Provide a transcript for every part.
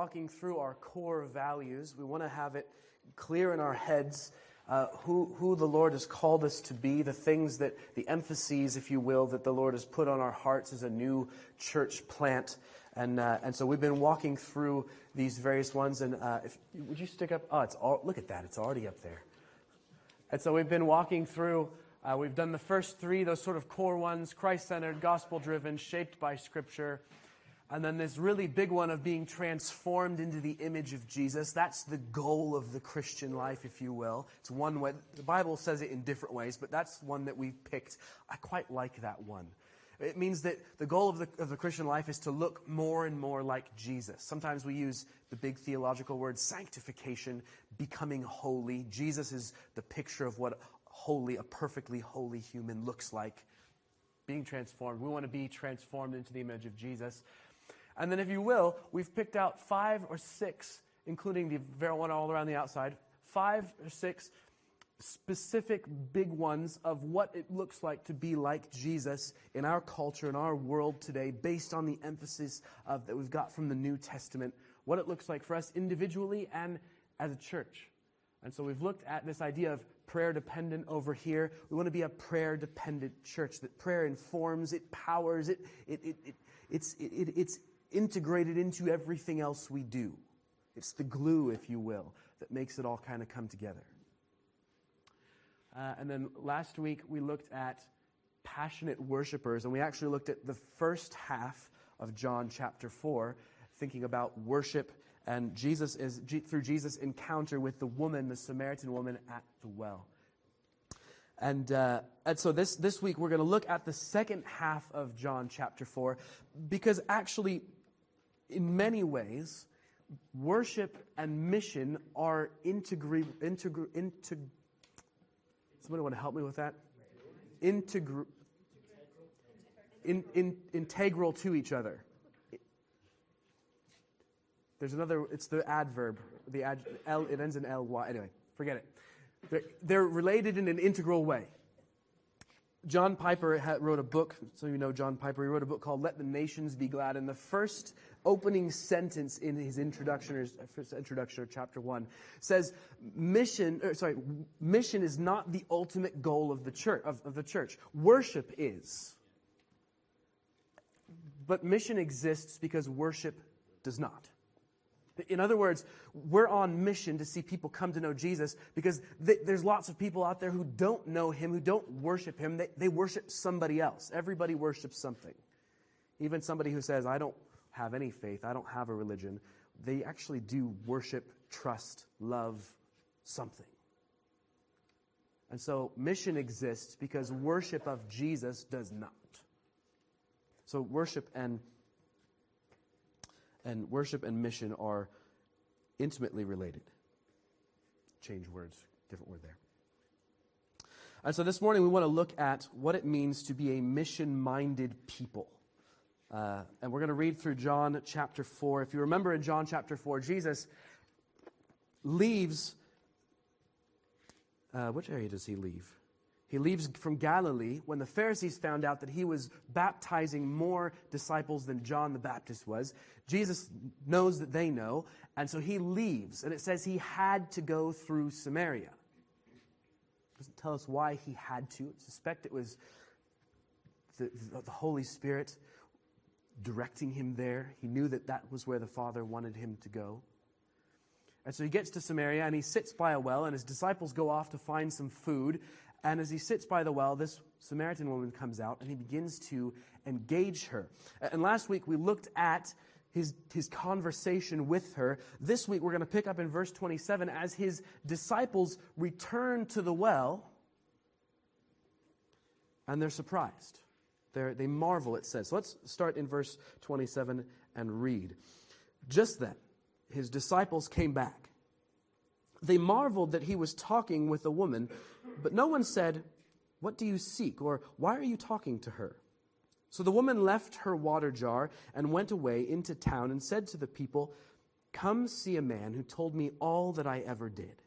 walking through our core values. We want to have it clear in our heads uh, who, who the Lord has called us to be, the things that, the emphases, if you will, that the Lord has put on our hearts as a new church plant. And, uh, and so we've been walking through these various ones. And uh, if, would you stick up? Oh, it's all, look at that. It's already up there. And so we've been walking through, uh, we've done the first three, those sort of core ones Christ centered, gospel driven, shaped by Scripture. And then this really big one of being transformed into the image of Jesus. That's the goal of the Christian life, if you will. It's one way, the Bible says it in different ways, but that's one that we picked. I quite like that one. It means that the goal of the, of the Christian life is to look more and more like Jesus. Sometimes we use the big theological word sanctification, becoming holy. Jesus is the picture of what holy, a perfectly holy human looks like. Being transformed. We want to be transformed into the image of Jesus. And then, if you will, we've picked out five or six, including the one all around the outside, five or six specific big ones of what it looks like to be like Jesus in our culture, in our world today, based on the emphasis of, that we've got from the New Testament, what it looks like for us individually and as a church. And so we've looked at this idea of prayer dependent over here. We want to be a prayer dependent church, that prayer informs, it powers, it, it, it, it it's, it, it's integrated into everything else we do. It's the glue, if you will, that makes it all kind of come together. Uh, and then last week we looked at passionate worshipers, and we actually looked at the first half of John chapter 4, thinking about worship and Jesus is through Jesus' encounter with the woman, the Samaritan woman at the well. And, uh, and so this, this week we're going to look at the second half of John chapter 4 because actually in many ways, worship and mission are. Integral. Integ- Somebody want to help me with that? In, in, integral to each other. There's another. It's the adverb. The ad, L. It ends in ly. Anyway, forget it. They're, they're related in an integral way. John Piper wrote a book, so you know John Piper. He wrote a book called Let the Nations Be Glad. And the first opening sentence in his introduction, or first introduction, or chapter one, says, "Mission, or, sorry, mission is not the ultimate goal of the church. Of, of the church, worship is. But mission exists because worship does not." In other words, we're on mission to see people come to know Jesus because th- there's lots of people out there who don't know him, who don't worship him. They, they worship somebody else. Everybody worships something. Even somebody who says, I don't have any faith, I don't have a religion, they actually do worship, trust, love something. And so mission exists because worship of Jesus does not. So worship and and worship and mission are intimately related. Change words, different word there. And so this morning we want to look at what it means to be a mission minded people. Uh, and we're going to read through John chapter 4. If you remember in John chapter 4, Jesus leaves. Uh, which area does he leave? He leaves from Galilee when the Pharisees found out that he was baptizing more disciples than John the Baptist was. Jesus knows that they know, and so he leaves. And it says he had to go through Samaria. It doesn't tell us why he had to. I suspect it was the, the Holy Spirit directing him there. He knew that that was where the Father wanted him to go. And so he gets to Samaria and he sits by a well, and his disciples go off to find some food. And as he sits by the well, this Samaritan woman comes out and he begins to engage her. And last week we looked at his, his conversation with her. This week we're going to pick up in verse 27 as his disciples return to the well and they're surprised. They're, they marvel, it says. So let's start in verse 27 and read. Just then, his disciples came back. They marveled that he was talking with a woman but no one said, What do you seek? or Why are you talking to her? So the woman left her water jar and went away into town and said to the people, Come see a man who told me all that I ever did.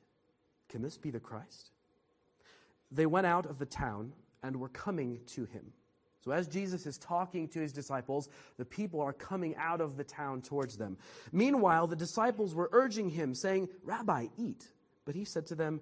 Can this be the Christ? They went out of the town and were coming to him. So, as Jesus is talking to his disciples, the people are coming out of the town towards them. Meanwhile, the disciples were urging him, saying, Rabbi, eat. But he said to them,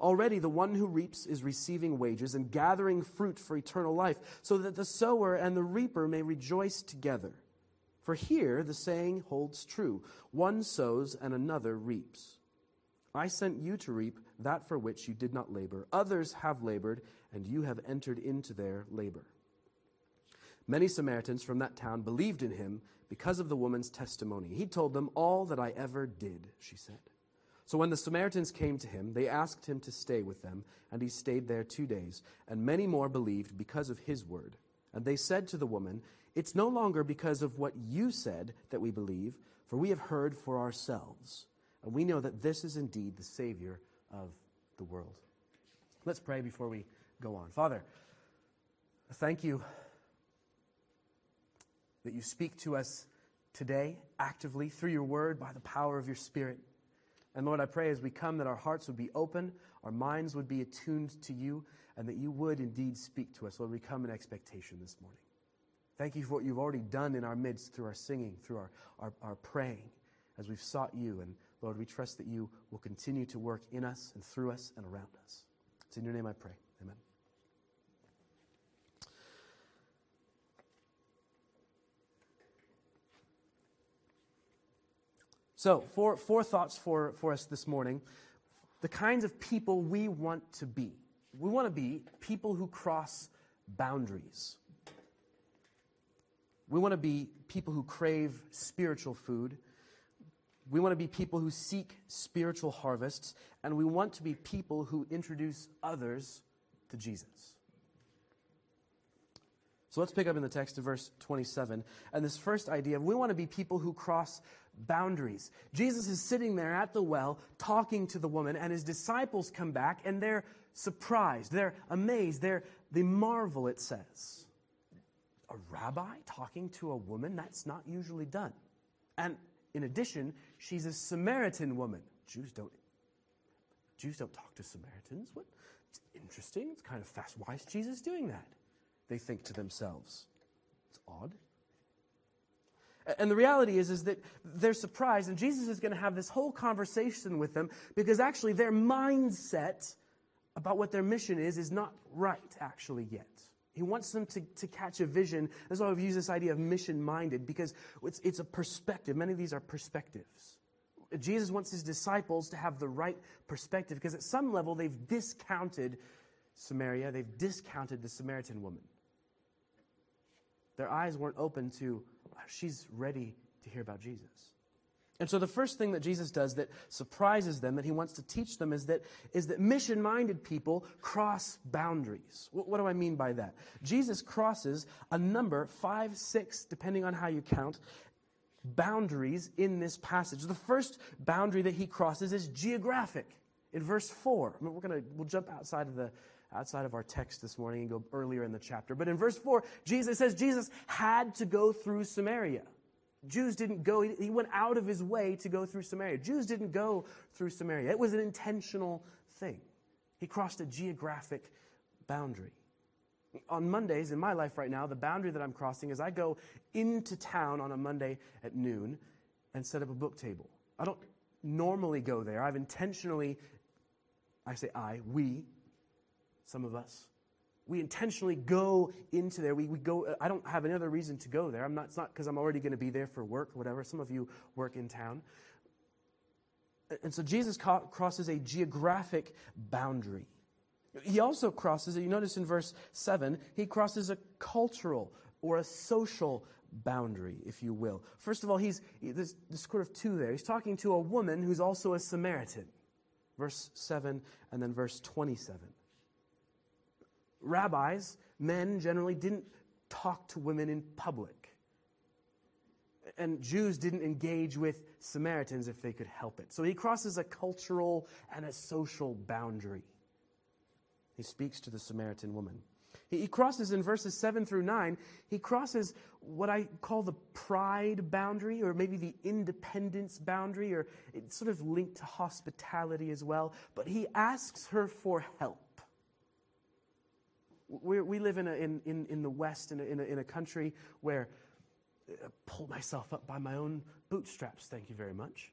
Already the one who reaps is receiving wages and gathering fruit for eternal life, so that the sower and the reaper may rejoice together. For here the saying holds true one sows and another reaps. I sent you to reap that for which you did not labor. Others have labored, and you have entered into their labor. Many Samaritans from that town believed in him because of the woman's testimony. He told them all that I ever did, she said. So when the Samaritans came to him, they asked him to stay with them, and he stayed there two days. And many more believed because of his word. And they said to the woman, It's no longer because of what you said that we believe, for we have heard for ourselves. And we know that this is indeed the Savior of the world. Let's pray before we go on. Father, thank you that you speak to us today actively through your word by the power of your Spirit. And Lord, I pray as we come that our hearts would be open, our minds would be attuned to you, and that you would indeed speak to us. Lord, we come in expectation this morning. Thank you for what you've already done in our midst through our singing, through our, our, our praying, as we've sought you. And Lord, we trust that you will continue to work in us and through us and around us. It's in your name I pray. Amen. So, four, four thoughts for, for us this morning. The kinds of people we want to be. We want to be people who cross boundaries. We want to be people who crave spiritual food. We want to be people who seek spiritual harvests. And we want to be people who introduce others to Jesus. So let's pick up in the text to verse 27. And this first idea we want to be people who cross boundaries. Jesus is sitting there at the well talking to the woman, and his disciples come back and they're surprised. They're amazed. They're, they marvel, it says. A rabbi talking to a woman? That's not usually done. And in addition, she's a Samaritan woman. Jews don't Jews don't talk to Samaritans. What? It's interesting. It's kind of fast. Why is Jesus doing that? They think to themselves. It's odd. And the reality is, is that they're surprised, and Jesus is going to have this whole conversation with them because actually their mindset about what their mission is is not right, actually, yet. He wants them to, to catch a vision. That's why I've used this idea of mission minded because it's, it's a perspective. Many of these are perspectives. Jesus wants his disciples to have the right perspective because at some level they've discounted Samaria, they've discounted the Samaritan woman. Their eyes weren't open to she's ready to hear about Jesus. And so the first thing that Jesus does that surprises them, that he wants to teach them, is that, is that mission minded people cross boundaries. What, what, do I mean by that? Jesus crosses a number, five, six, depending on how you count, boundaries in this passage. The first boundary that he crosses is geographic. In verse 4, I mean, we're gonna, we'll jump outside of the, outside of our text this morning and go earlier in the chapter. But in verse 4, Jesus says Jesus had to go through Samaria. Jews didn't go, he went out of his way to go through Samaria. Jews didn't go through Samaria. It was an intentional thing. He crossed a geographic boundary. On Mondays in my life right now, the boundary that I'm crossing is I go into town on a Monday at noon and set up a book table. I don't normally go there. I've intentionally, I say I, we some of us. We intentionally go into there. We, we go, I don't have any other reason to go there. I'm not, it's not because I'm already going to be there for work or whatever. Some of you work in town. And so Jesus crosses a geographic boundary. He also crosses, you notice in verse 7, he crosses a cultural or a social boundary, if you will. First of all, he's, there's, there's sort of two there. He's talking to a woman who's also a Samaritan. Verse 7 and then verse 27 rabbis, men generally, didn't talk to women in public. and Jews didn't engage with Samaritans if they could help it. So he crosses a cultural and a social boundary. He speaks to the Samaritan woman. He crosses in verses 7 through 9, he crosses what I call the pride boundary, or maybe the independence boundary, or it's sort of linked to hospitality as well. But he asks her for help. We're, we live in, a, in, in, in the West, in a, in, a, in a country where I uh, pull myself up by my own bootstraps, thank you very much.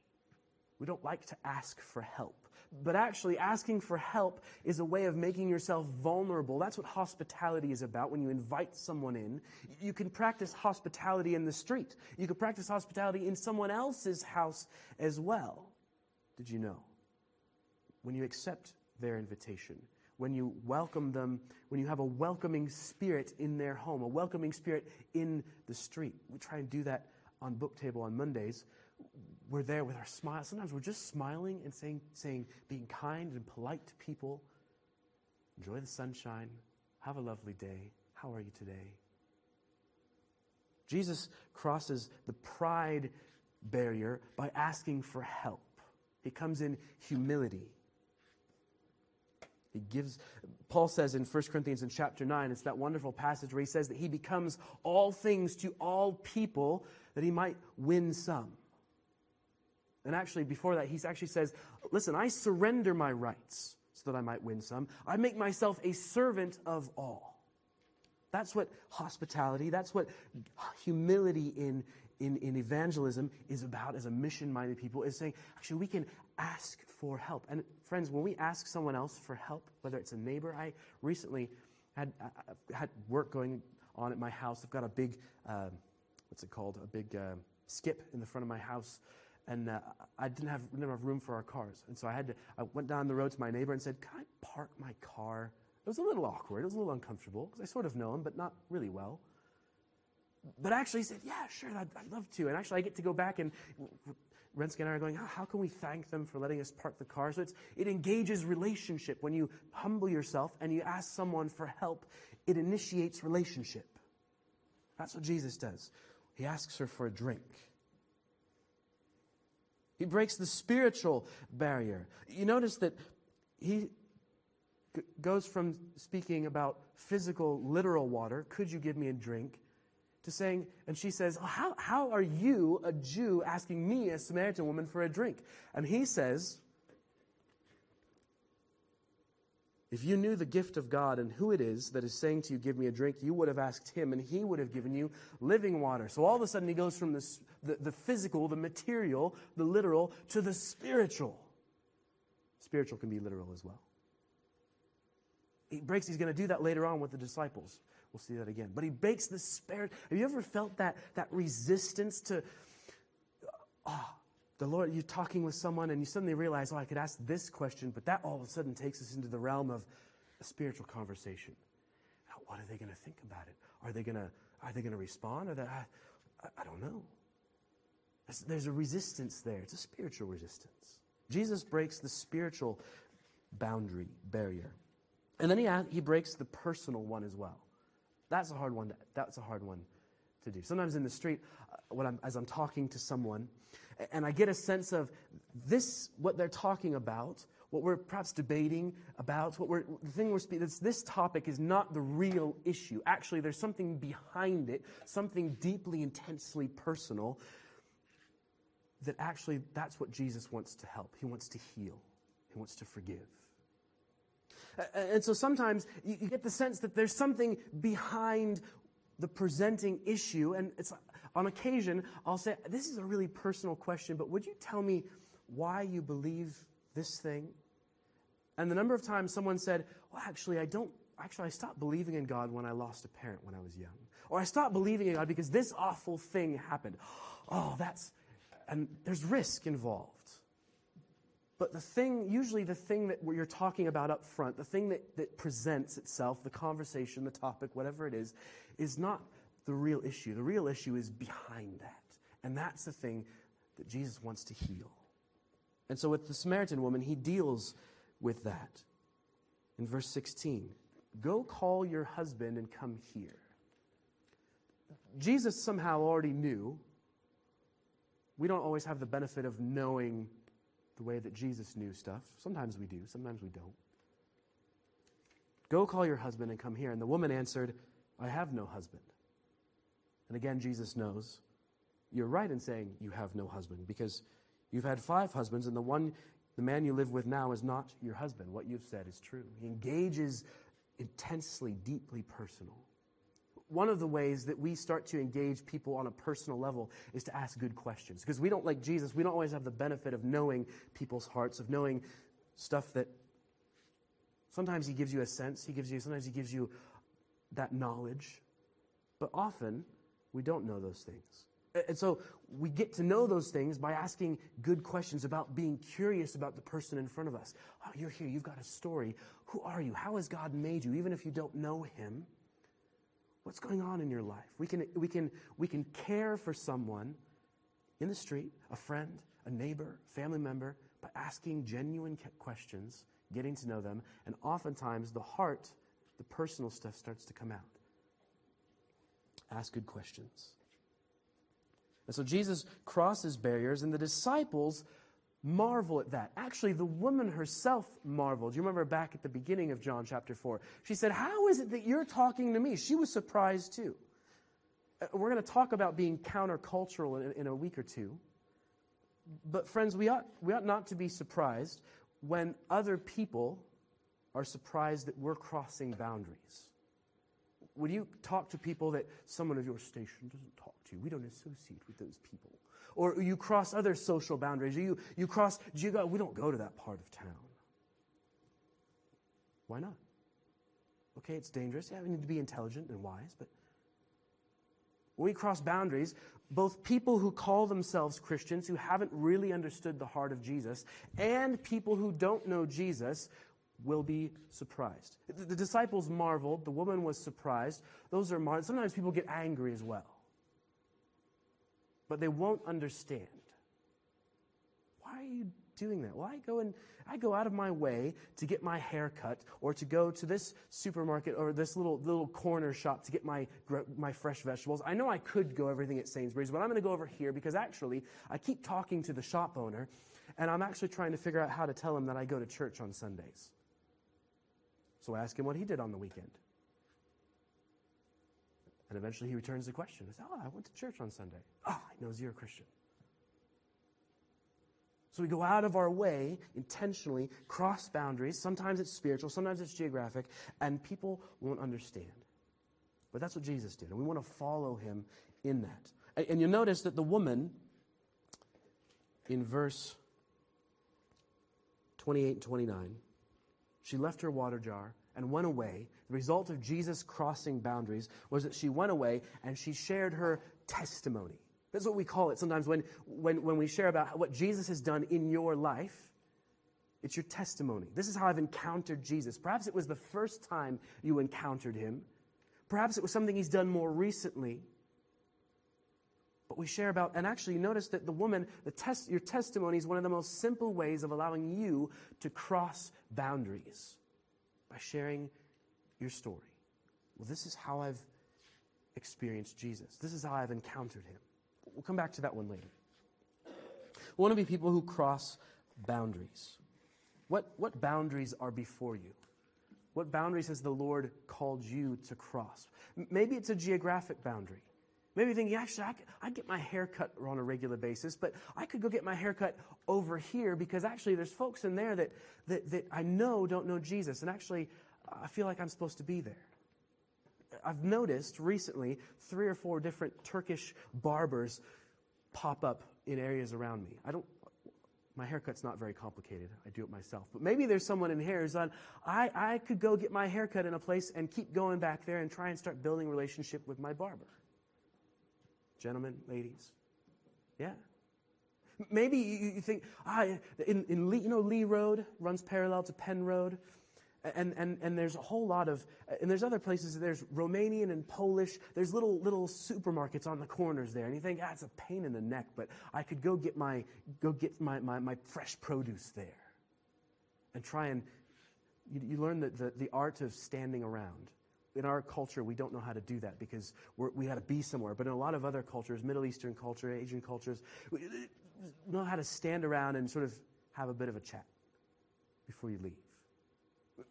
We don't like to ask for help. But actually, asking for help is a way of making yourself vulnerable. That's what hospitality is about when you invite someone in. You can practice hospitality in the street, you can practice hospitality in someone else's house as well. Did you know? When you accept their invitation, when you welcome them, when you have a welcoming spirit in their home, a welcoming spirit in the street. We try and do that on book table on Mondays we're there with our smile. Sometimes we're just smiling and saying, saying, being kind and polite to people. Enjoy the sunshine. Have a lovely day. How are you today? Jesus crosses the pride barrier by asking for help. He comes in humility. He gives, Paul says in 1 Corinthians in chapter 9, it's that wonderful passage where he says that he becomes all things to all people that he might win some. And actually, before that, he actually says, Listen, I surrender my rights so that I might win some. I make myself a servant of all. That's what hospitality, that's what humility in, in, in evangelism is about as a mission minded people, is saying, actually, we can ask for help. And friends, when we ask someone else for help, whether it's a neighbor, I recently had, had work going on at my house. I've got a big, uh, what's it called? A big uh, skip in the front of my house and uh, I didn't have, didn't have room for our cars. And so I had to, I went down the road to my neighbor and said, Can I park my car? It was a little awkward. It was a little uncomfortable because I sort of know him, but not really well. But actually, he said, Yeah, sure, I'd, I'd love to. And actually, I get to go back and Renske and I are going, how, can we thank them for letting us park the car? So it engages relationship. When you humble yourself and you ask someone for help, it initiates relationship. That's what Jesus does. He asks her for a drink. He breaks the spiritual barrier. You notice that he g- goes from speaking about physical, literal water, could you give me a drink, to saying, and she says, oh, how, how are you, a Jew, asking me, a Samaritan woman, for a drink? And he says, If you knew the gift of God and who it is that is saying to you, Give me a drink, you would have asked him, and he would have given you living water. So all of a sudden, he goes from the, the, the physical, the material, the literal, to the spiritual. Spiritual can be literal as well. He breaks, he's going to do that later on with the disciples. We'll see that again. But he breaks the spirit. Have you ever felt that, that resistance to, oh, the Lord, you're talking with someone and you suddenly realize, oh, I could ask this question, but that all of a sudden takes us into the realm of a spiritual conversation. Now, what are they going to think about it? Are they going to are they going to respond? Or they, I, I, don't know. There's a resistance there. It's a spiritual resistance. Jesus breaks the spiritual boundary barrier, and then he he breaks the personal one as well. That's a hard one. To, that's a hard one to do. Sometimes in the street, uh, when I'm, as I'm talking to someone, and I get a sense of this, what they're talking about, what we're perhaps debating about, what we're, the thing we're speaking, this, this topic is not the real issue. Actually, there's something behind it, something deeply, intensely personal, that actually that's what Jesus wants to help. He wants to heal, He wants to forgive. And so sometimes you get the sense that there's something behind the presenting issue, and it's on occasion, I'll say, This is a really personal question, but would you tell me why you believe this thing? And the number of times someone said, Well, actually, I don't, actually, I stopped believing in God when I lost a parent when I was young. Or I stopped believing in God because this awful thing happened. Oh, that's, and there's risk involved. But the thing, usually the thing that you're talking about up front, the thing that, that presents itself, the conversation, the topic, whatever it is, is not the real issue. The real issue is behind that. And that's the thing that Jesus wants to heal. And so with the Samaritan woman, he deals with that. In verse 16, go call your husband and come here. Jesus somehow already knew we don't always have the benefit of knowing the way that Jesus knew stuff. Sometimes we do, sometimes we don't. Go call your husband and come here. And the woman answered, I have no husband. And again, Jesus knows. You're right in saying you have no husband because you've had five husbands, and the one, the man you live with now, is not your husband. What you've said is true. He engages intensely, deeply personal. One of the ways that we start to engage people on a personal level is to ask good questions. Because we don't, like Jesus, we don't always have the benefit of knowing people's hearts, of knowing stuff that sometimes He gives you a sense, He gives you, sometimes He gives you that knowledge. But often, we don't know those things. And so we get to know those things by asking good questions about being curious about the person in front of us. Oh, you're here. You've got a story. Who are you? How has God made you? Even if you don't know Him, what's going on in your life? We can, we can, we can care for someone in the street, a friend, a neighbor, family member, by asking genuine questions, getting to know them, and oftentimes the heart, the personal stuff starts to come out. Ask good questions. And so Jesus crosses barriers, and the disciples marvel at that. Actually, the woman herself marveled. You remember back at the beginning of John chapter 4. She said, How is it that you're talking to me? She was surprised too. Uh, we're going to talk about being countercultural in, in a week or two. But, friends, we ought, we ought not to be surprised when other people are surprised that we're crossing boundaries. When you talk to people that someone of your station doesn't talk to, we don't associate with those people. Or you cross other social boundaries. You, you cross, we don't go to that part of town. Why not? Okay, it's dangerous. Yeah, we need to be intelligent and wise, but when we cross boundaries, both people who call themselves Christians, who haven't really understood the heart of Jesus, and people who don't know Jesus will be surprised. The disciples marveled. The woman was surprised. Those are sometimes people get angry as well. But they won't understand. Why are you doing that? Well, I go and I go out of my way to get my hair cut or to go to this supermarket or this little little corner shop to get my my fresh vegetables. I know I could go everything at Sainsbury's, but I'm going to go over here because actually I keep talking to the shop owner and I'm actually trying to figure out how to tell him that I go to church on Sundays. So I ask him what he did on the weekend. And eventually he returns the question. He says, Oh, I went to church on Sunday. Oh, he knows you're a Christian. So we go out of our way intentionally, cross boundaries. Sometimes it's spiritual, sometimes it's geographic, and people won't understand. But that's what Jesus did, and we want to follow him in that. And you'll notice that the woman in verse 28 and 29 she left her water jar and went away. The result of Jesus crossing boundaries was that she went away and she shared her testimony. That's what we call it sometimes when, when, when we share about what Jesus has done in your life. It's your testimony. This is how I've encountered Jesus. Perhaps it was the first time you encountered him. Perhaps it was something he's done more recently. But we share about, and actually, notice that the woman, the test, your testimony is one of the most simple ways of allowing you to cross boundaries by sharing your story. Well, this is how I've experienced Jesus. This is how I've encountered him. We'll come back to that one later. We want to be people who cross boundaries. What, what boundaries are before you? What boundaries has the Lord called you to cross? Maybe it's a geographic boundary. Maybe you think, yeah, actually, I, I get my hair cut on a regular basis, but I could go get my hair cut over here because actually there's folks in there that, that, that I know don't know Jesus. And actually, I feel like I'm supposed to be there. I've noticed recently three or four different Turkish barbers pop up in areas around me. I don't, my haircut's not very complicated. I do it myself. But maybe there's someone in here who's on, I, I could go get my haircut in a place and keep going back there and try and start building relationship with my barber. Gentlemen, ladies. Yeah. Maybe you, think, ah, in, in Lee, you know, Lee Road runs parallel to Penn Road. And, and, and there's a whole lot of, and there's other places, there's Romanian and Polish, there's little, little supermarkets on the corners there. And you think, ah, it's a pain in the neck, but I could go get my, go get my, my, my fresh produce there. And try and, you, you learn the, the, the art of standing around in our culture, we don't know how to do that because we got to be somewhere. But in a lot of other cultures, Middle Eastern culture, Asian cultures, we know how to stand around and sort of have a bit of a chat before you leave.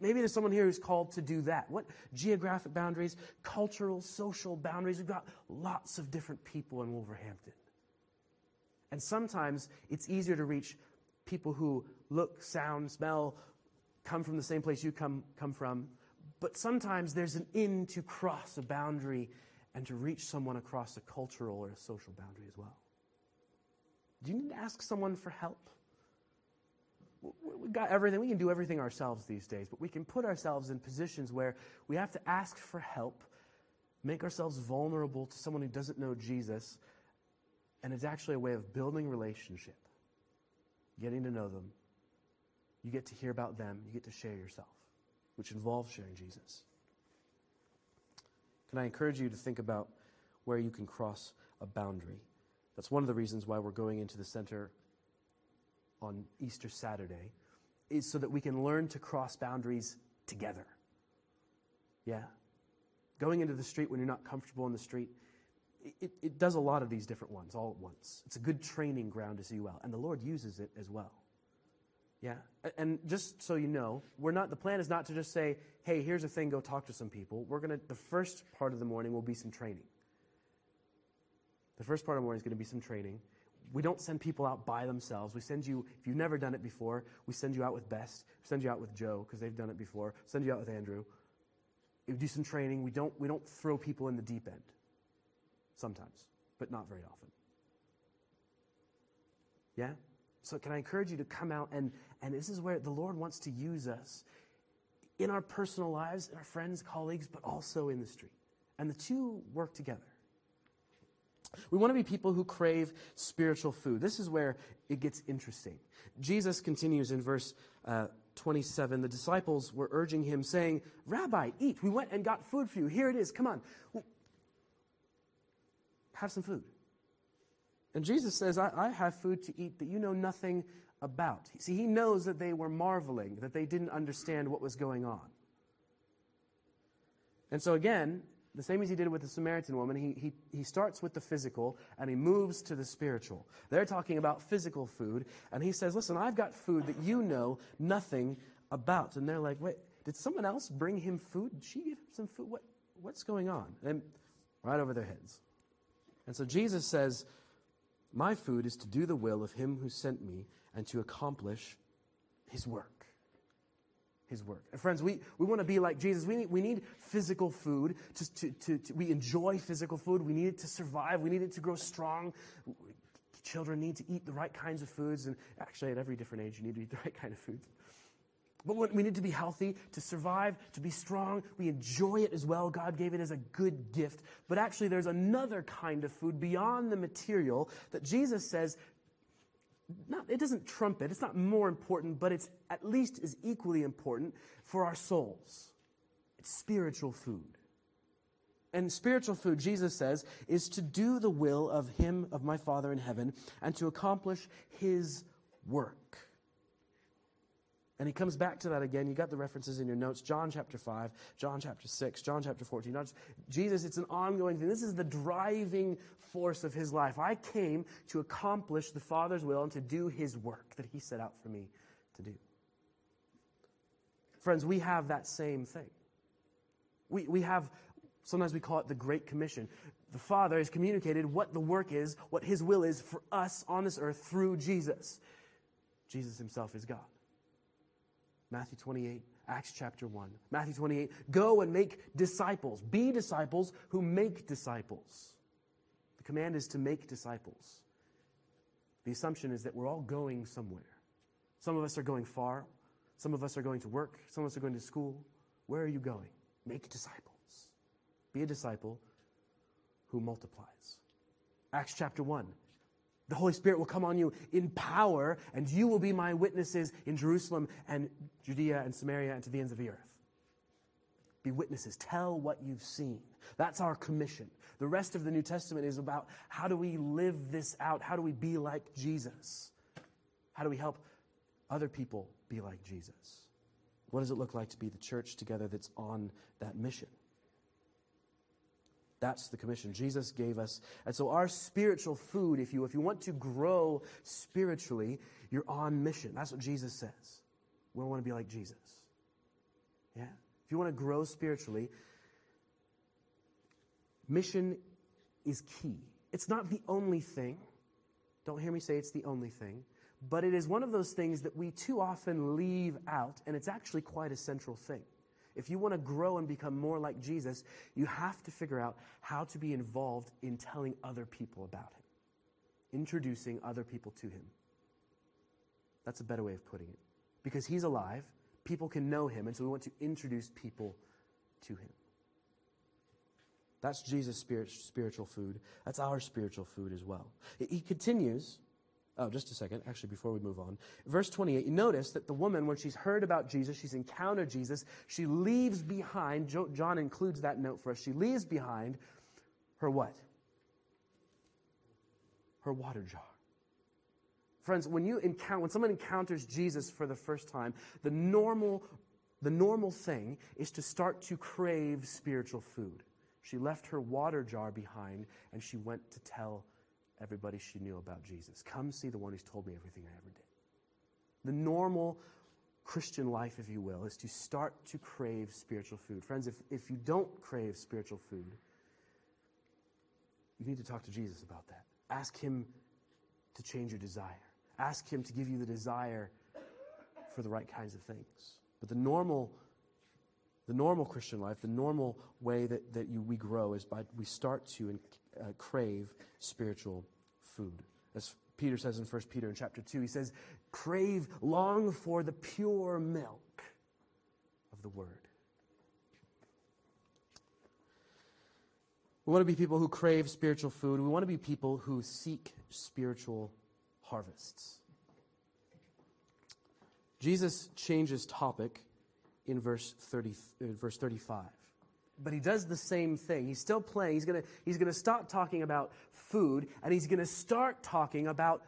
Maybe there's someone here who's called to do that. What geographic boundaries, cultural, social boundaries? We've got lots of different people in Wolverhampton. And sometimes it's easier to reach people who look, sound, smell, come from the same place you come, come from. But sometimes there's an in to cross a boundary and to reach someone across a cultural or a social boundary as well. Do you need to ask someone for help? we've got everything. We can do everything ourselves these days, but we can put ourselves in positions where we have to ask for help, make ourselves vulnerable to someone who doesn't know Jesus, and it's actually a way of building relationship, getting to know them. You get to hear about them, you get to share yourself, which involves sharing Jesus. Can I encourage you to think about where you can cross a boundary? That's one of the reasons why we're going into the center on Easter Saturday is so that we can learn to cross boundaries together. Yeah? Going into the street when you're not comfortable in the street, it, it does a lot of these different ones all at once. It's a good training ground see well, and the Lord uses it as well. Yeah? And just so you know, we're not, the plan is not to just say, hey, here's a thing, go talk to some people. We're going to, the first part of the morning will be some training. The first part of the morning is going to be some training we don't send people out by themselves. We send you, if you've never done it before, we send you out with Best. We send you out with Joe because they've done it before. Send you out with Andrew. We do some training. We don't, we don't throw people in the deep end. Sometimes, but not very often. Yeah? So, can I encourage you to come out and, and this is where the Lord wants to use us in our personal lives, in our friends, colleagues, but also in the street. And the two work together. We want to be people who crave spiritual food. This is where it gets interesting. Jesus continues in verse uh, 27. The disciples were urging him, saying, Rabbi, eat. We went and got food for you. Here it is. Come on. Have some food. And Jesus says, I, I have food to eat that you know nothing about. See, he knows that they were marveling, that they didn't understand what was going on. And so again, the same as he did with the Samaritan woman, he, he, he starts with the physical and he moves to the spiritual. They're talking about physical food, and he says, Listen, I've got food that you know nothing about. And they're like, Wait, did someone else bring him food? Did she give him some food? What, what's going on? And right over their heads. And so Jesus says, My food is to do the will of him who sent me and to accomplish his work his work. And friends, we, we want to be like Jesus. We need, we need physical food. To, to, to, to, we enjoy physical food. We need it to survive. We need it to grow strong. Children need to eat the right kinds of foods. And actually, at every different age, you need to eat the right kind of foods. But we need to be healthy, to survive, to be strong. We enjoy it as well. God gave it as a good gift. But actually, there's another kind of food beyond the material that Jesus says not, it doesn't trump it. It's not more important, but it's at least as equally important for our souls. It's spiritual food. And spiritual food, Jesus says, is to do the will of Him, of my Father in heaven, and to accomplish His work. And he comes back to that again. You got the references in your notes. John chapter 5, John chapter 6, John chapter 14. Jesus, it's an ongoing thing. This is the driving force of his life. I came to accomplish the Father's will and to do his work that he set out for me to do. Friends, we have that same thing. We, we have, sometimes we call it the Great Commission. The Father has communicated what the work is, what his will is for us on this earth through Jesus. Jesus himself is God. Matthew 28, Acts chapter 1. Matthew 28, go and make disciples. Be disciples who make disciples. The command is to make disciples. The assumption is that we're all going somewhere. Some of us are going far. Some of us are going to work. Some of us are going to school. Where are you going? Make disciples. Be a disciple who multiplies. Acts chapter 1. The Holy Spirit will come on you in power, and you will be my witnesses in Jerusalem and Judea and Samaria and to the ends of the earth. Be witnesses. Tell what you've seen. That's our commission. The rest of the New Testament is about how do we live this out? How do we be like Jesus? How do we help other people be like Jesus? What does it look like to be the church together that's on that mission? That's the commission Jesus gave us. And so, our spiritual food, if you, if you want to grow spiritually, you're on mission. That's what Jesus says. We want to be like Jesus. Yeah? If you want to grow spiritually, mission is key. It's not the only thing. Don't hear me say it's the only thing. But it is one of those things that we too often leave out, and it's actually quite a central thing. If you want to grow and become more like Jesus, you have to figure out how to be involved in telling other people about him, introducing other people to him. That's a better way of putting it. Because he's alive, people can know him, and so we want to introduce people to him. That's Jesus' spiritual food. That's our spiritual food as well. He continues Oh, just a second, actually, before we move on. Verse 28, you notice that the woman, when she's heard about Jesus, she's encountered Jesus, she leaves behind, John includes that note for us, she leaves behind her what? Her water jar. Friends, when you encounter, when someone encounters Jesus for the first time, the normal, the normal thing is to start to crave spiritual food. She left her water jar behind and she went to tell everybody she knew about Jesus. Come see the one who's told me everything I ever did. The normal Christian life, if you will, is to start to crave spiritual food. Friends, if, if you don't crave spiritual food, you need to talk to Jesus about that. Ask Him to change your desire. Ask Him to give you the desire for the right kinds of things. But the normal, the normal Christian life, the normal way that, that you, we grow is by we start to uh, crave spiritual food. As Peter says in 1 Peter in chapter 2, he says, crave, long for the pure milk of the word. We want to be people who crave spiritual food. We want to be people who seek spiritual harvests. Jesus changes topic in verse, 30, uh, verse 35 but he does the same thing. He's still playing. He's going he's going to stop talking about food and he's going to start talking about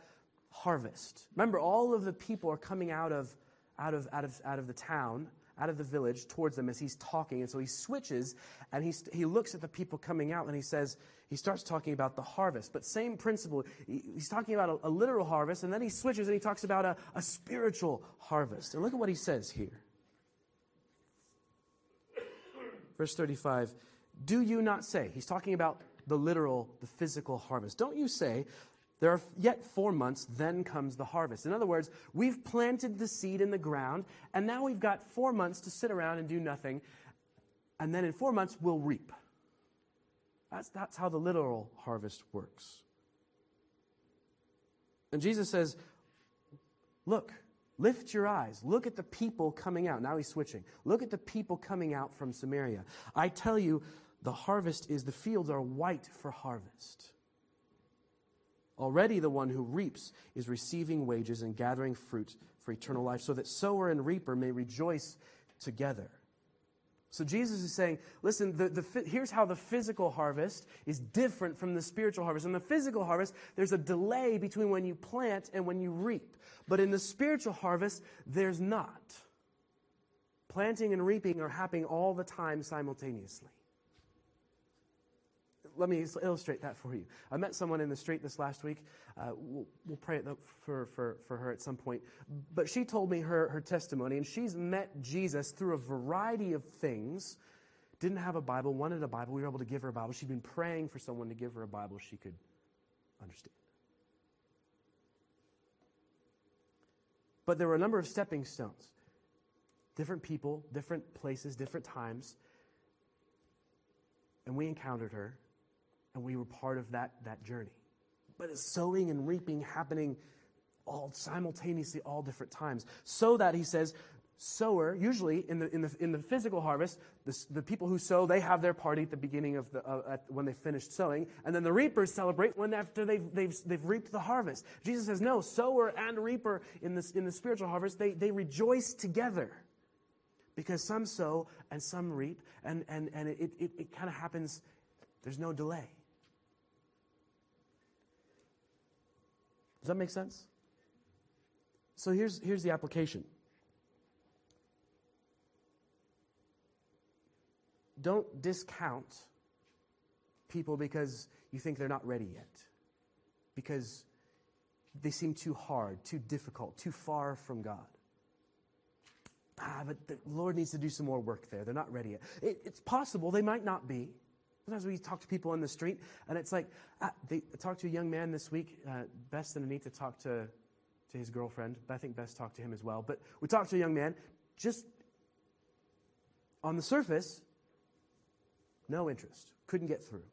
harvest. Remember, all of the people are coming out of, out of, out of, out of the town, out of the village towards them as he's talking. And so he switches and he, he looks at the people coming out and he says, he starts talking about the harvest. But same principle. He's talking about a, a literal harvest and then he switches and he talks about a, a spiritual harvest. And look at what he says here. Verse 35 Do you not say, he's talking about the literal, the physical harvest. Don't you say, there are yet four months, then comes the harvest. In other words, we've planted the seed in the ground, and now we've got four months to sit around and do nothing, and then in four months we'll reap. That's, that's how the literal harvest works. And Jesus says, Look, Lift your eyes. Look at the people coming out. Now he's switching. Look at the people coming out from Samaria. I tell you, the harvest is, the fields are white for harvest. Already the one who reaps is receiving wages and gathering fruit for eternal life, so that sower and reaper may rejoice together. So Jesus is saying, listen, the, the, here's how the physical harvest is different from the spiritual harvest. In the physical harvest, there's a delay between when you plant and when you reap. But in the spiritual harvest, there's not. Planting and reaping are happening all the time simultaneously. Let me illustrate that for you. I met someone in the street this last week. Uh, we'll, we'll, pray for, for, for her at some point. But she told me her, her testimony, and she's met Jesus through a variety of things. Didn't have a Bible, wanted a Bible. We were able to give her a Bible. She'd been praying for someone to give her a Bible she could understand. But there were a number of stepping stones. Different people, different places, different times. And we encountered her, and we were part of that, that journey. But it's sowing and reaping happening all simultaneously, all different times. So that, he says, sower, usually in the, in the, in the physical harvest, the, the people who sow, they have their party at the beginning of the, uh, at, when they finished sowing. And then the reapers celebrate when after they've, they've, they've reaped the harvest. Jesus says, no, sower and reaper in, this, in the spiritual harvest, they, they rejoice together. Because some sow and some reap, and, and, and it, it, it kind of happens, there's no delay. Does that make sense? So here's, here's the application. don't discount people because you think they're not ready yet, because they seem too hard, too difficult, too far from God. Ah, but the Lord needs to do some more work there. They're not ready yet. It, it's possible they might not be. Sometimes we talk to people on the street, and it's like, ah, they talked to a young man this week. Uh, Best and Anita talked to, to his girlfriend. But I think Best talked to him as well. But we talked to a young man, just on the surface, no interest. Couldn't get through.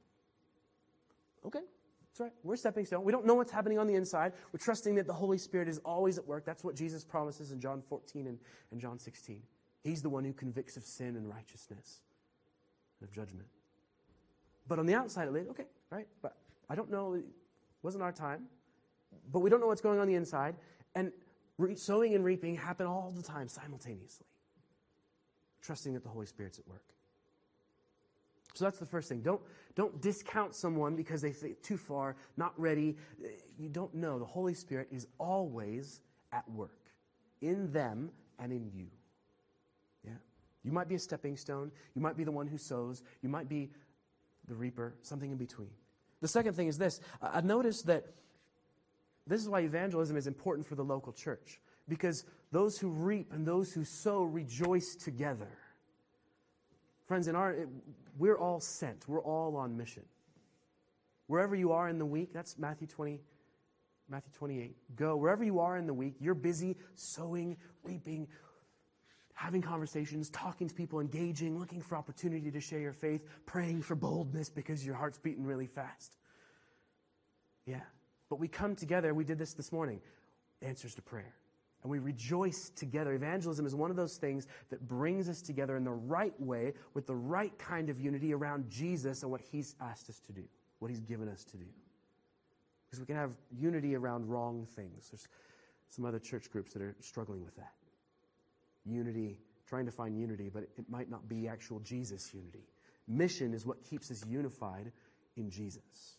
Okay, that's right. We're stepping stone. We don't know what's happening on the inside. We're trusting that the Holy Spirit is always at work. That's what Jesus promises in John 14 and, and John 16. He's the one who convicts of sin and righteousness and of judgment. But on the outside, it okay, right? But I don't know. It wasn't our time. But we don't know what's going on the inside. And re- sowing and reaping happen all the time simultaneously. Trusting that the Holy Spirit's at work. So that's the first thing. Don't, don't discount someone because they think too far, not ready. You don't know. The Holy Spirit is always at work in them and in you. Yeah? You might be a stepping stone. You might be the one who sows. You might be the reaper, something in between. The second thing is this I've noticed that this is why evangelism is important for the local church, because those who reap and those who sow rejoice together. Friends, in our, it, we're all sent, we're all on mission. Wherever you are in the week, that's Matthew 20, Matthew 28. Go. Wherever you are in the week, you're busy sowing, reaping, having conversations, talking to people, engaging, looking for opportunity to share your faith, praying for boldness because your heart's beating really fast. Yeah. But we come together, we did this this morning, answers to prayer. And we rejoice together. Evangelism is one of those things that brings us together in the right way with the right kind of unity around Jesus and what he's asked us to do, what he's given us to do. Because we can have unity around wrong things. There's some other church groups that are struggling with that unity, trying to find unity, but it might not be actual Jesus unity. Mission is what keeps us unified in Jesus.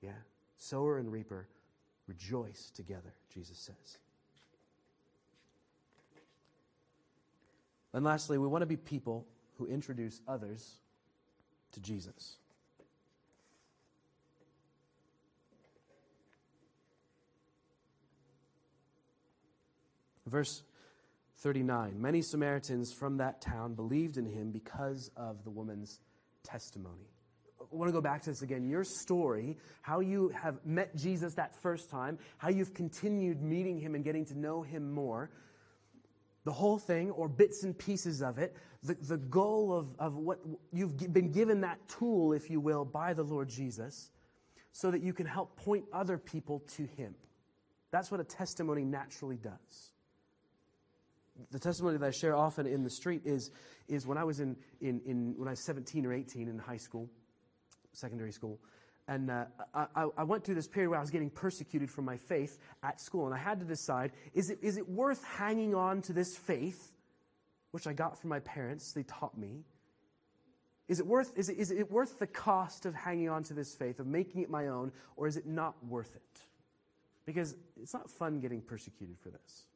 Yeah? Sower and reaper rejoice together, Jesus says. And lastly, we want to be people who introduce others to Jesus. Verse 39 Many Samaritans from that town believed in him because of the woman's testimony. I want to go back to this again. Your story, how you have met Jesus that first time, how you've continued meeting him and getting to know him more, the whole thing or bits and pieces of it, the, the goal of, of what you've been given that tool, if you will, by the Lord Jesus, so that you can help point other people to him. That's what a testimony naturally does the testimony that I share often in the street is, is when I was in, in, in when I was 17 or 18 in high school, secondary school, and uh, I, I, went through this period where I was getting persecuted for my faith at school, and I had to decide: is it is it worth hanging on to this faith, which I got from my parents? They taught me. Is it worth is it, is it worth the cost of hanging on to this faith of making it my own, or is it not worth it? Because it's not fun getting persecuted for this.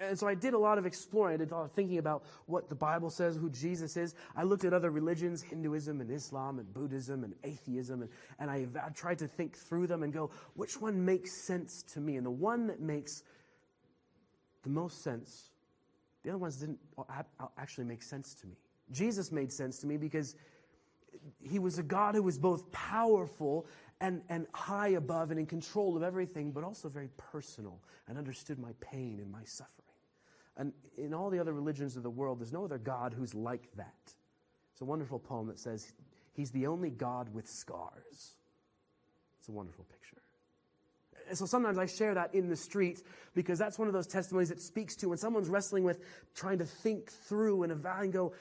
And so I did a lot of exploring. I did a lot of thinking about what the Bible says, who Jesus is. I looked at other religions, Hinduism and Islam and Buddhism and atheism, and, and I, I tried to think through them and go, which one makes sense to me? And the one that makes the most sense, the other ones didn't actually make sense to me. Jesus made sense to me because he was a God who was both powerful and, and high above and in control of everything, but also very personal and understood my pain and my suffering. And in all the other religions of the world, there's no other God who's like that. It's a wonderful poem that says, He's the only God with scars. It's a wonderful picture. And so sometimes I share that in the street because that's one of those testimonies that speaks to when someone's wrestling with trying to think through and evaluate and go,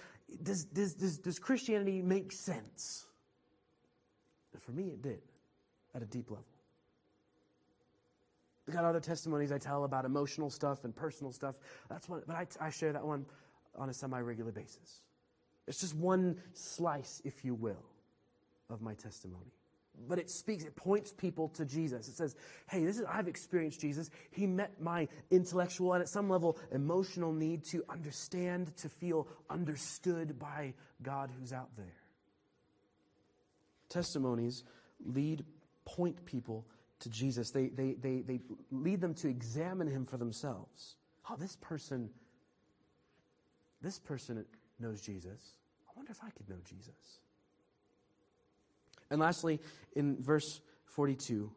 does, does, does, does Christianity make sense? And for me, it did at a deep level. I got other testimonies I tell about emotional stuff and personal stuff. That's what, but I, I share that one on a semi-regular basis. It's just one slice, if you will, of my testimony. But it speaks, it points people to Jesus. It says, hey, this is, I've experienced Jesus. He met my intellectual and at some level emotional need to understand, to feel understood by God who's out there. testimonies lead, point people to Jesus. They, they, they, they lead them to examine him for themselves. Oh, this person, this person knows Jesus. I wonder if I could know Jesus. And lastly, in verse 42,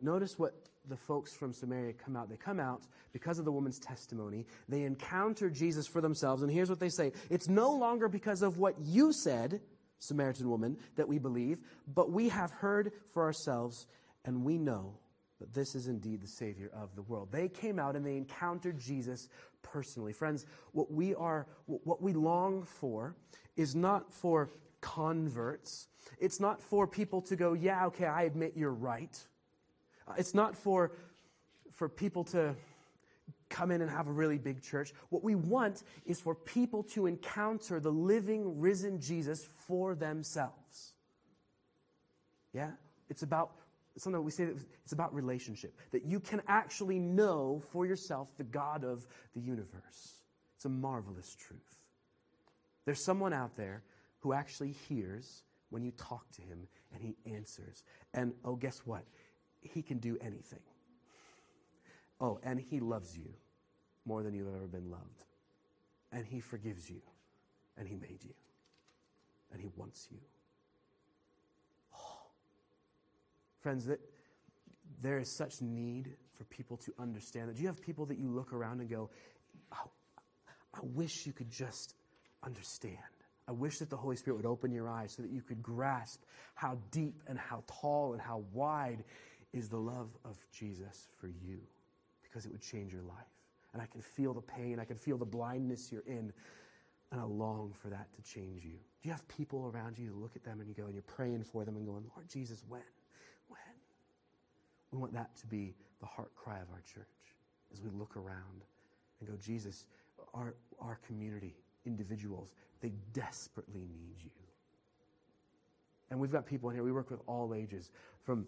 notice what the folks from Samaria come out. They come out because of the woman's testimony. They encounter Jesus for themselves, and here's what they say It's no longer because of what you said, Samaritan woman, that we believe, but we have heard for ourselves, and we know that this is indeed the Savior of the world. They came out and they encountered Jesus personally. Friends, what we are, what we long for is not for converts. It's not for people to go, yeah, okay, I admit you're right. Uh, it's not for, for people to come in and have a really big church. What we want is for people to encounter the living, risen Jesus for themselves. Yeah? It's about something we say that it's about relationship, that you can actually know for yourself the God of the universe. It's a marvelous truth. There's someone out there who actually hears when you talk to him and he answers. And oh, guess what? He can do anything. Oh, and He loves you more than you've ever been loved. And He forgives you. And He made you. And He wants you. Oh. Friends, that there is such need for people to understand that. Do you have people that you look around and go, oh, I wish you could just understand? I wish that the Holy Spirit would open your eyes so that you could grasp how deep and how tall and how wide is the love of Jesus for you because it would change your life. And I can feel the pain, I can feel the blindness you're in, and I long for that to change you. Do you have people around you, you look at them and you go and you're praying for them and going, Lord Jesus, when? We want that to be the heart cry of our church as we look around and go, Jesus, our, our community, individuals, they desperately need you. And we've got people in here, we work with all ages, from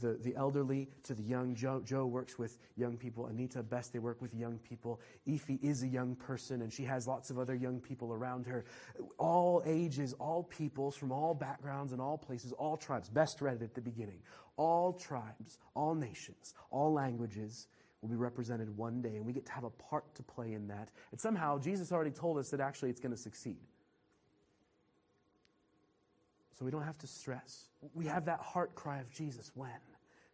the, the, elderly to the young. Joe, Joe works with young people. Anita, best, they work with young people. Ify is a young person, and she has lots of other young people around her. All ages, all peoples, from all backgrounds and all places, all tribes. Best read it at the beginning. All tribes, all nations, all languages will be represented one day, and we get to have a part to play in that. And somehow, Jesus already told us that actually it's going to succeed so we don't have to stress. We have that heart cry of Jesus when?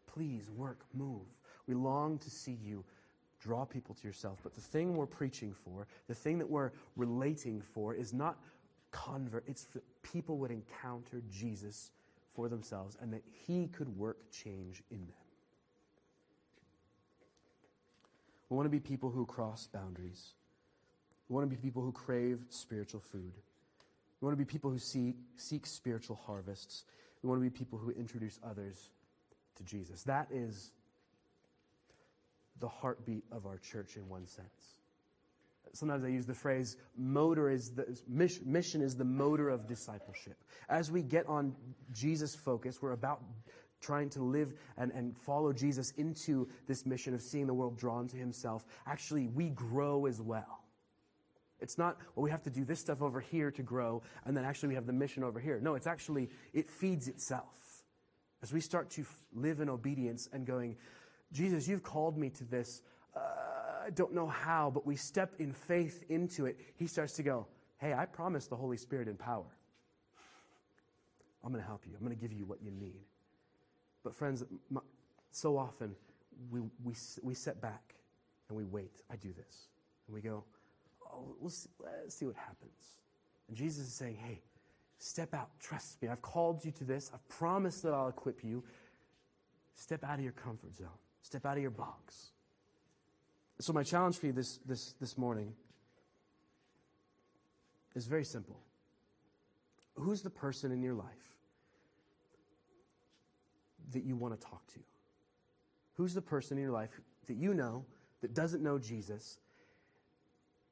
Please work, move. We long to see you draw people to yourself. But the thing we're preaching for, the thing that we're relating for, is not convert, it's that people would encounter Jesus for themselves and that he could work change in them. We want to be people who cross boundaries. We want to be people who crave spiritual food. We want to be people who seek, seek spiritual harvests. We want to be people who introduce others to Jesus. That is the heartbeat of our church in one sense. Sometimes I use the phrase motor is the mission is the motor of discipleship. As we get on Jesus focus, we're about trying to live and, and follow Jesus into this mission of seeing the world drawn to himself. Actually, we grow as well. It's not, well, we have to do this stuff over here to grow, and then actually we have the mission over here. No, it's actually, it feeds itself. As we start to f- live in obedience and going, Jesus, you've called me to this. Uh, I don't know how, but we step in faith into it. He starts to go, hey, I promise the Holy Spirit in power. I'm going to help you. I'm going to give you what you need. But, friends, so often we, we, we set back and we wait. I do this. And we go, oh, see, let's see what happens. And Jesus is saying, hey, step out. Trust me. I've called you to this. I've promised that I'll equip you. Step out of your comfort zone. Step out of your box. So my challenge for you this, this, this morning is very simple. Who's the person in your life that you want to talk to? Who's the person in your life that you know that doesn't know Jesus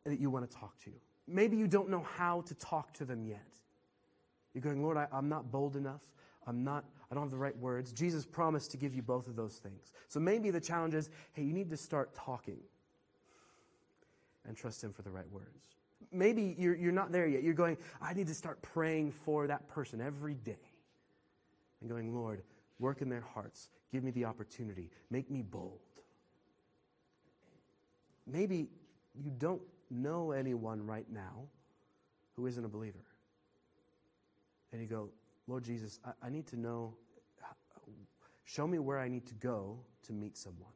that you want to talk to. Maybe you don't know how to talk to them yet. You're going, Lord, I, am not bold enough. I'm not, I don't have the right words. Jesus promised to give you both of those things. So maybe the challenge is, hey, you need to start talking and trust Him for the right words. Maybe you're, you're not there yet. You're going, I need to start praying for that person every day. and going, Lord, work in their hearts. Give me the opportunity. Make me bold. Maybe you don't know anyone right now who isn't a believer. And you go, Lord Jesus, I, I need to know, show me where I need to go to meet someone.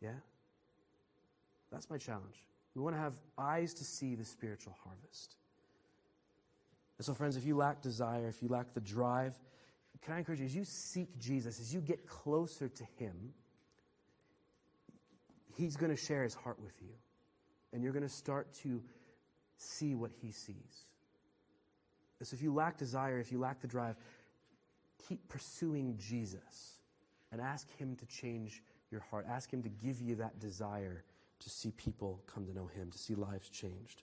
Yeah? That's my challenge. We want to have eyes to see the spiritual harvest. And so, friends, if you lack desire, if you lack the drive, can I encourage you, as you seek Jesus, as you get closer to Him, He's going to share His heart with you. And you're going to start to see what He sees. So, if you lack desire, if you lack the drive, keep pursuing Jesus and ask Him to change your heart. Ask Him to give you that desire to see people come to know Him, to see lives changed.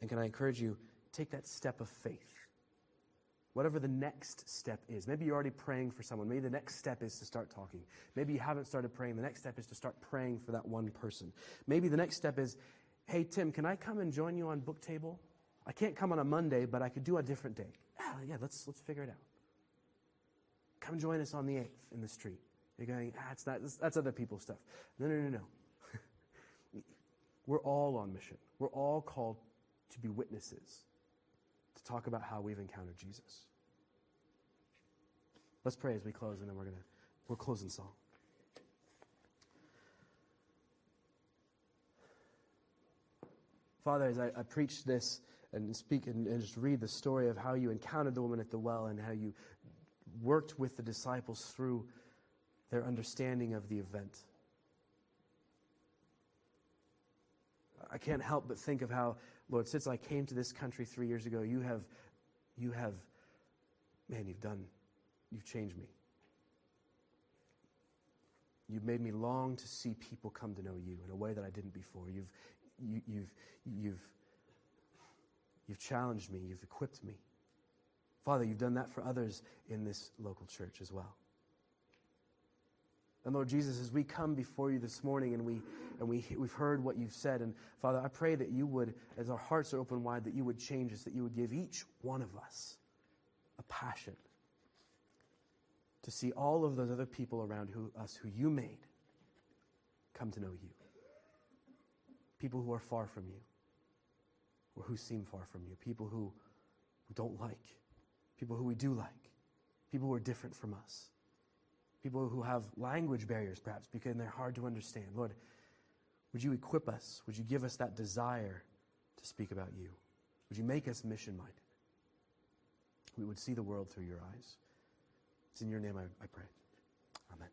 And can I encourage you, take that step of faith. Whatever the next step is. Maybe you're already praying for someone. Maybe the next step is to start talking. Maybe you haven't started praying. The next step is to start praying for that one person. Maybe the next step is, hey, Tim, can I come and join you on book table? I can't come on a Monday, but I could do a different day. Ah, yeah, let's, let's figure it out. Come join us on the 8th in the street. You're going, ah, it's not, that's other people's stuff. No, no, no, no. We're all on mission. We're all called to be witnesses, to talk about how we've encountered Jesus. Let's pray as we close, and then we're going to, we're closing song. Father, as I, I preach this and speak and, and just read the story of how you encountered the woman at the well and how you worked with the disciples through their understanding of the event. I can't help but think of how, Lord, since I came to this country three years ago, you have, you have, man, you've done, you've changed me. You've made me long to see people come to know you in a way that I didn't before. You've, you, you've, you've, you've challenged me. You've equipped me. Father, you've done that for others in this local church as well. And Lord Jesus, as we come before you this morning and, we, and we, we've heard what you've said, and Father, I pray that you would, as our hearts are open wide, that you would change us, that you would give each one of us a passion to see all of those other people around who, us who you made come to know you. People who are far from you, or who seem far from you, people who, we don't like, people who we do like, people who are different from us people who have language barriers, perhaps, because they're hard to understand. Lord, would you equip us? Would you give us that desire to speak about you? Would you make us mission minded? We would see the world through your eyes. It's in your name I, I pray. Amen.